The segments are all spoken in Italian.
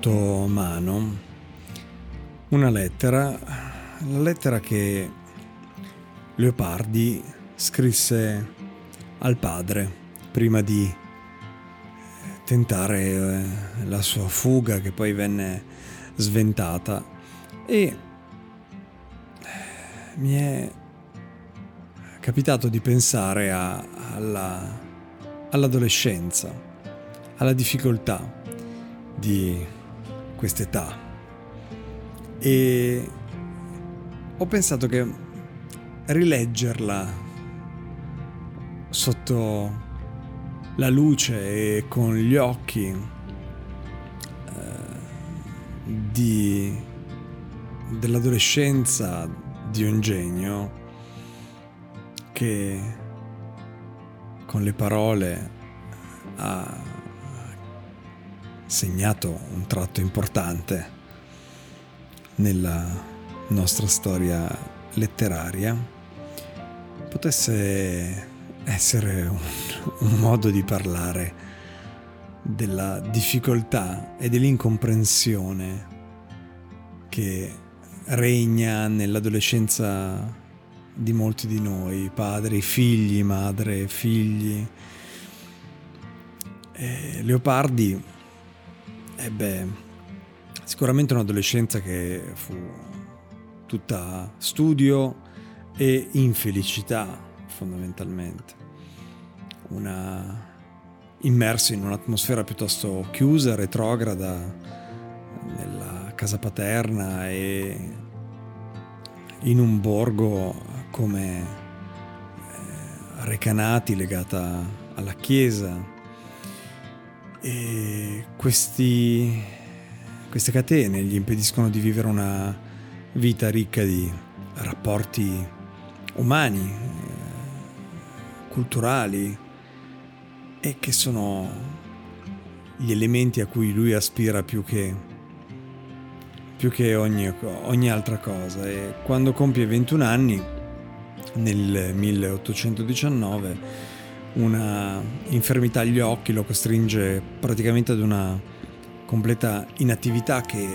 sotto mano una lettera, la lettera che Leopardi scrisse al padre prima di tentare eh, la sua fuga che poi venne sventata. E mi è capitato di pensare a, alla, all'adolescenza, alla difficoltà di quest'età. E ho pensato che rileggerla sotto la luce e con gli occhi eh, di, dell'adolescenza di un genio che con le parole ha segnato un tratto importante nella nostra storia letteraria, potesse essere un, un modo di parlare della difficoltà e dell'incomprensione che regna nell'adolescenza di molti di noi, padri, figli, madre, figli. E Leopardi ebbe sicuramente un'adolescenza che fu tutta studio e infelicità fondamentalmente. Una immerso in un'atmosfera piuttosto chiusa, retrograda nella casa paterna e in un borgo come eh, Recanati legata alla chiesa e questi, queste catene gli impediscono di vivere una vita ricca di rapporti umani, culturali e che sono gli elementi a cui lui aspira più che, più che ogni, ogni altra cosa. E quando compie 21 anni, nel 1819, una infermità agli occhi lo costringe praticamente ad una completa inattività che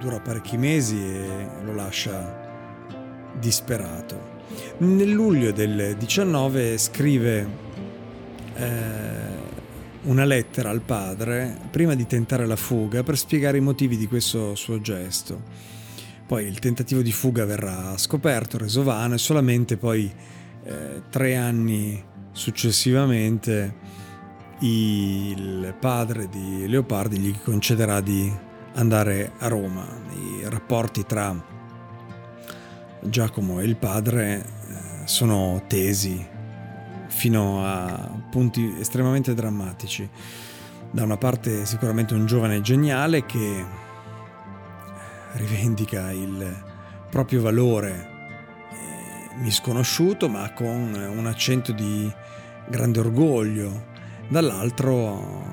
dura parecchi mesi e lo lascia disperato. Nel luglio del 19 scrive eh, una lettera al padre prima di tentare la fuga per spiegare i motivi di questo suo gesto. Poi il tentativo di fuga verrà scoperto, reso vano e solamente poi eh, tre anni Successivamente il padre di Leopardi gli concederà di andare a Roma. I rapporti tra Giacomo e il padre eh, sono tesi fino a punti estremamente drammatici. Da una parte sicuramente un giovane geniale che rivendica il proprio valore eh, misconosciuto ma con un accento di grande orgoglio. Dall'altro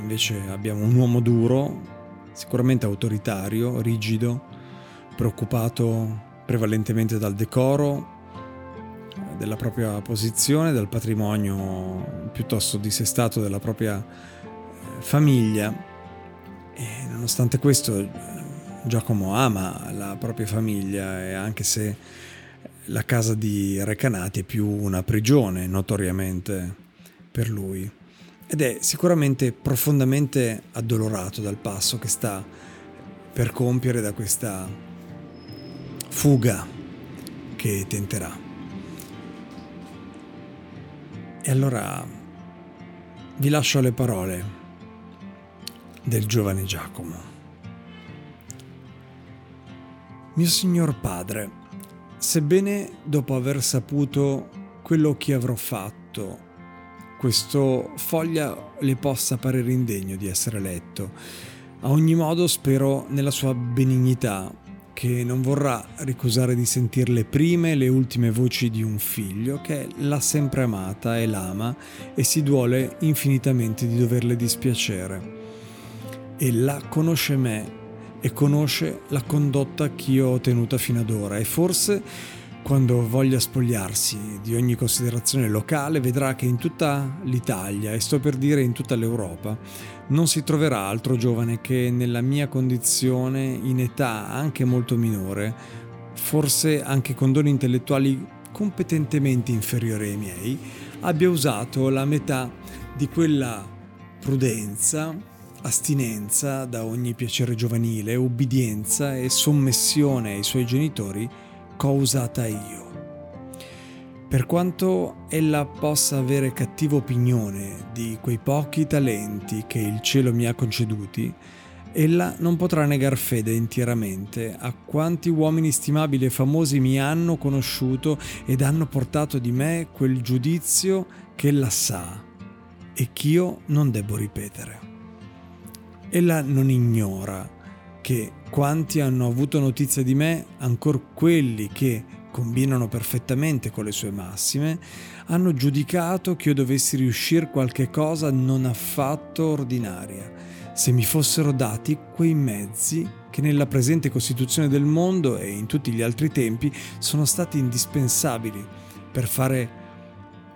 invece abbiamo un uomo duro, sicuramente autoritario, rigido, preoccupato prevalentemente dal decoro, della propria posizione, dal patrimonio piuttosto dissestato della propria eh, famiglia. E nonostante questo Giacomo ama la propria famiglia e anche se la casa di Recanati è più una prigione, notoriamente, per lui. ed è sicuramente profondamente addolorato dal passo che sta per compiere da questa fuga che tenterà. E allora vi lascio le parole del giovane Giacomo. Mio signor padre, sebbene dopo aver saputo quello che avrò fatto, questo foglia le possa parere indegno di essere letto. A ogni modo spero nella sua benignità che non vorrà ricusare di sentire le prime e le ultime voci di un figlio che l'ha sempre amata e l'ama e si duole infinitamente di doverle dispiacere. Ella conosce me e conosce la condotta che io ho tenuta fino ad ora. E forse quando voglia spogliarsi di ogni considerazione locale, vedrà che in tutta l'Italia, e sto per dire in tutta l'Europa, non si troverà altro giovane che nella mia condizione, in età anche molto minore, forse anche con doni intellettuali competentemente inferiori ai miei, abbia usato la metà di quella prudenza, astinenza da ogni piacere giovanile, ubbidienza e sommessione ai suoi genitori usata io. Per quanto ella possa avere cattiva opinione di quei pochi talenti che il cielo mi ha conceduti, ella non potrà negar fede intieramente a quanti uomini stimabili e famosi mi hanno conosciuto ed hanno portato di me quel giudizio che ella sa e ch'io non debbo ripetere. Ella non ignora che quanti hanno avuto notizia di me, ancor quelli che combinano perfettamente con le sue massime, hanno giudicato che io dovessi riuscire qualche cosa non affatto ordinaria, se mi fossero dati quei mezzi che nella presente costituzione del mondo e in tutti gli altri tempi sono stati indispensabili per fare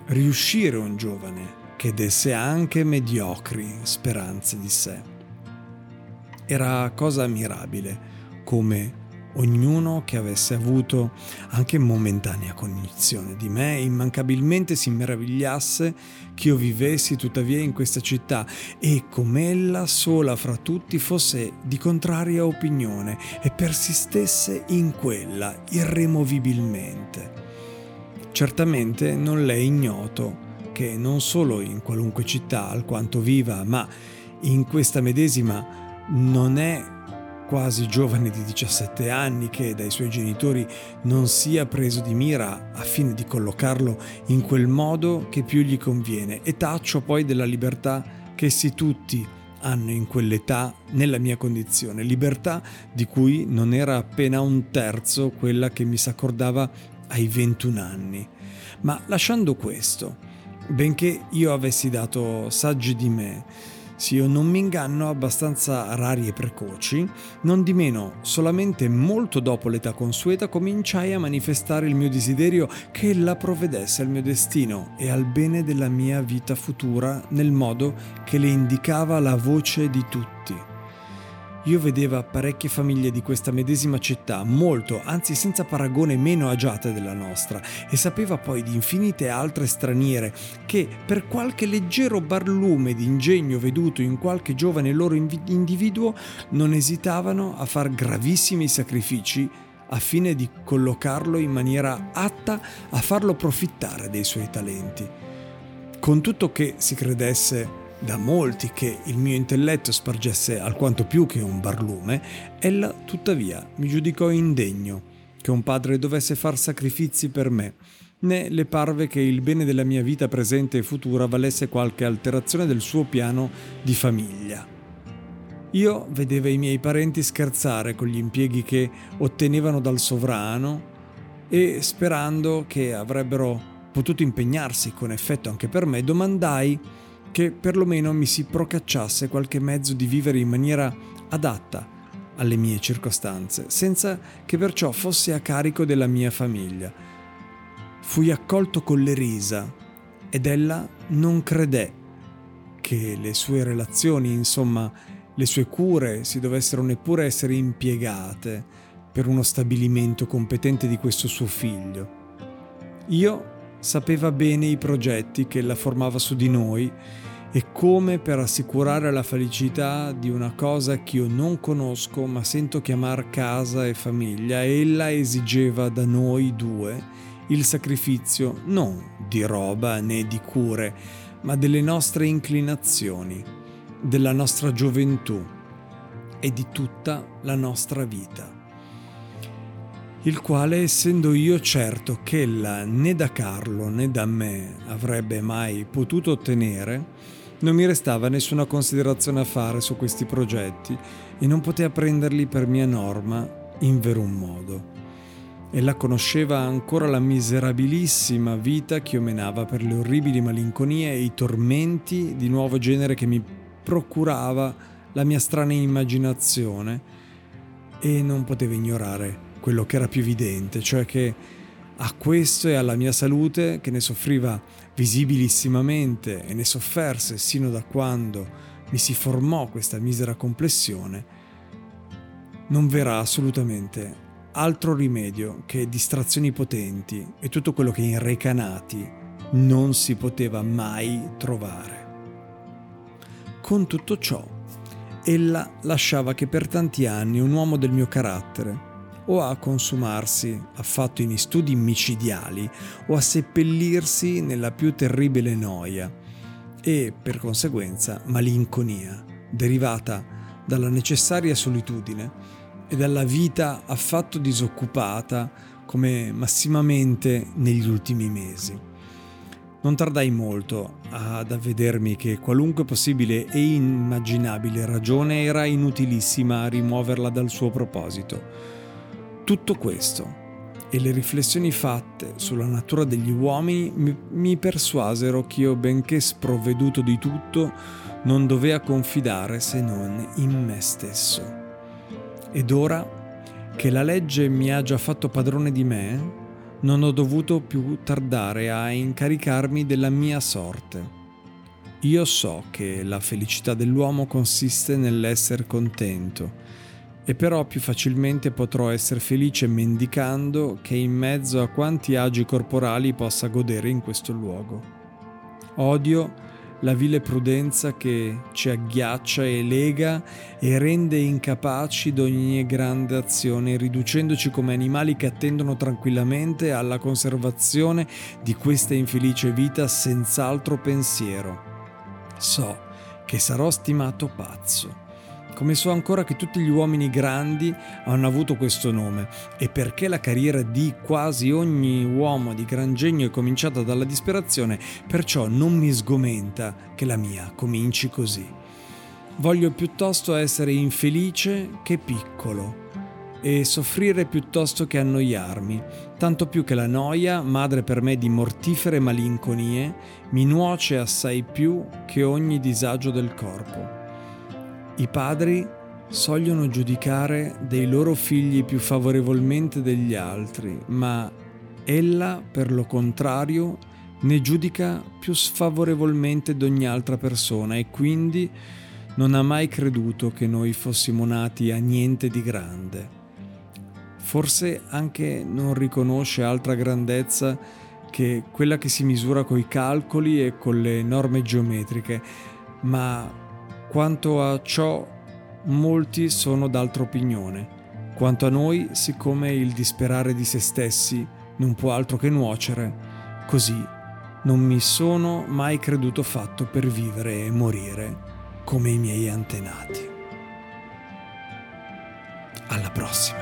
riuscire un giovane che desse anche mediocri speranze di sé. Era cosa ammirabile come ognuno che avesse avuto anche momentanea cognizione di me immancabilmente si meravigliasse che io vivessi tuttavia in questa città e com'ella sola fra tutti fosse di contraria opinione e persistesse in quella irremovibilmente. Certamente non le è ignoto che non solo in qualunque città alquanto viva, ma in questa medesima non è quasi giovane di 17 anni che dai suoi genitori non sia preso di mira a fine di collocarlo in quel modo che più gli conviene e taccio poi della libertà che essi tutti hanno in quell'età nella mia condizione, libertà di cui non era appena un terzo quella che mi s'accordava ai 21 anni. Ma lasciando questo, benché io avessi dato saggi di me, se io non mi inganno, abbastanza rari e precoci, non di meno, solamente molto dopo l'età consueta cominciai a manifestare il mio desiderio che ella provvedesse al mio destino e al bene della mia vita futura nel modo che le indicava la voce di tutti. Io vedeva parecchie famiglie di questa medesima città, molto, anzi senza paragone meno agiate della nostra, e sapeva poi di infinite altre straniere che, per qualche leggero barlume di ingegno veduto in qualche giovane loro individuo, non esitavano a far gravissimi sacrifici a fine di collocarlo in maniera atta a farlo profittare dei suoi talenti. Con tutto che si credesse da molti che il mio intelletto spargesse alquanto più che un barlume, ella tuttavia mi giudicò indegno che un padre dovesse far sacrifici per me, né le parve che il bene della mia vita presente e futura valesse qualche alterazione del suo piano di famiglia. Io vedevo i miei parenti scherzare con gli impieghi che ottenevano dal sovrano e sperando che avrebbero potuto impegnarsi con effetto anche per me, domandai che perlomeno mi si procacciasse qualche mezzo di vivere in maniera adatta alle mie circostanze, senza che perciò fosse a carico della mia famiglia. Fui accolto con le risa ed ella non credé che le sue relazioni, insomma, le sue cure si dovessero neppure essere impiegate per uno stabilimento competente di questo suo figlio. Io sapeva bene i progetti che ella formava su di noi e come per assicurare la felicità di una cosa che io non conosco ma sento chiamar casa e famiglia, ella esigeva da noi due il sacrificio non di roba né di cure, ma delle nostre inclinazioni, della nostra gioventù e di tutta la nostra vita. Il quale, essendo io certo che ella né da Carlo né da me avrebbe mai potuto ottenere, non mi restava nessuna considerazione a fare su questi progetti e non poteva prenderli per mia norma in verum modo. Ella conosceva ancora la miserabilissima vita che io menava per le orribili malinconie e i tormenti di nuovo genere che mi procurava la mia strana immaginazione e non poteva ignorare quello che era più evidente, cioè che a questo e alla mia salute, che ne soffriva visibilissimamente e ne sofferse sino da quando mi si formò questa misera complessione, non verrà assolutamente altro rimedio che distrazioni potenti e tutto quello che in recanati non si poteva mai trovare. Con tutto ciò, ella lasciava che per tanti anni un uomo del mio carattere, o a consumarsi affatto in studi micidiali o a seppellirsi nella più terribile noia e, per conseguenza, malinconia, derivata dalla necessaria solitudine e dalla vita affatto disoccupata come massimamente negli ultimi mesi. Non tardai molto ad avvedermi che qualunque possibile e immaginabile ragione era inutilissima a rimuoverla dal suo proposito tutto questo e le riflessioni fatte sulla natura degli uomini mi, persuasero che io, benché sprovveduto di tutto, non dovea confidare se non in me stesso. Ed ora che la legge mi ha già fatto padrone di me, non ho dovuto più tardare a incaricarmi della mia sorte. Io so che la felicità dell'uomo consiste nell'essere contento e però più facilmente potrò essere felice mendicando che in mezzo a quanti agi corporali possa godere in questo luogo. Odio la vile prudenza che ci agghiaccia e lega e rende incapaci d'ogni grande azione, riducendoci come animali che attendono tranquillamente alla conservazione di questa infelice vita senz'altro pensiero. So che sarò stimato pazzo come so ancora che tutti gli uomini grandi hanno avuto questo nome e perché la carriera di quasi ogni uomo di gran genio è cominciata dalla disperazione, perciò non mi sgomenta che la mia cominci così. Voglio piuttosto essere infelice che piccolo e soffrire piuttosto che annoiarmi, tanto più che la noia, madre per me di mortifere malinconie, mi nuoce assai più che ogni disagio del corpo. I padri sogliono giudicare dei loro figli più favorevolmente degli altri, ma ella, per lo contrario, ne giudica più sfavorevolmente d'ogni altra persona e quindi non ha mai creduto che noi fossimo nati a niente di grande. Forse anche non riconosce altra grandezza che quella che si misura coi calcoli e con le norme geometriche, ma quanto a ciò molti sono d'altra opinione. Quanto a noi, siccome il disperare di se stessi non può altro che nuocere, così non mi sono mai creduto fatto per vivere e morire come i miei antenati. Alla prossima.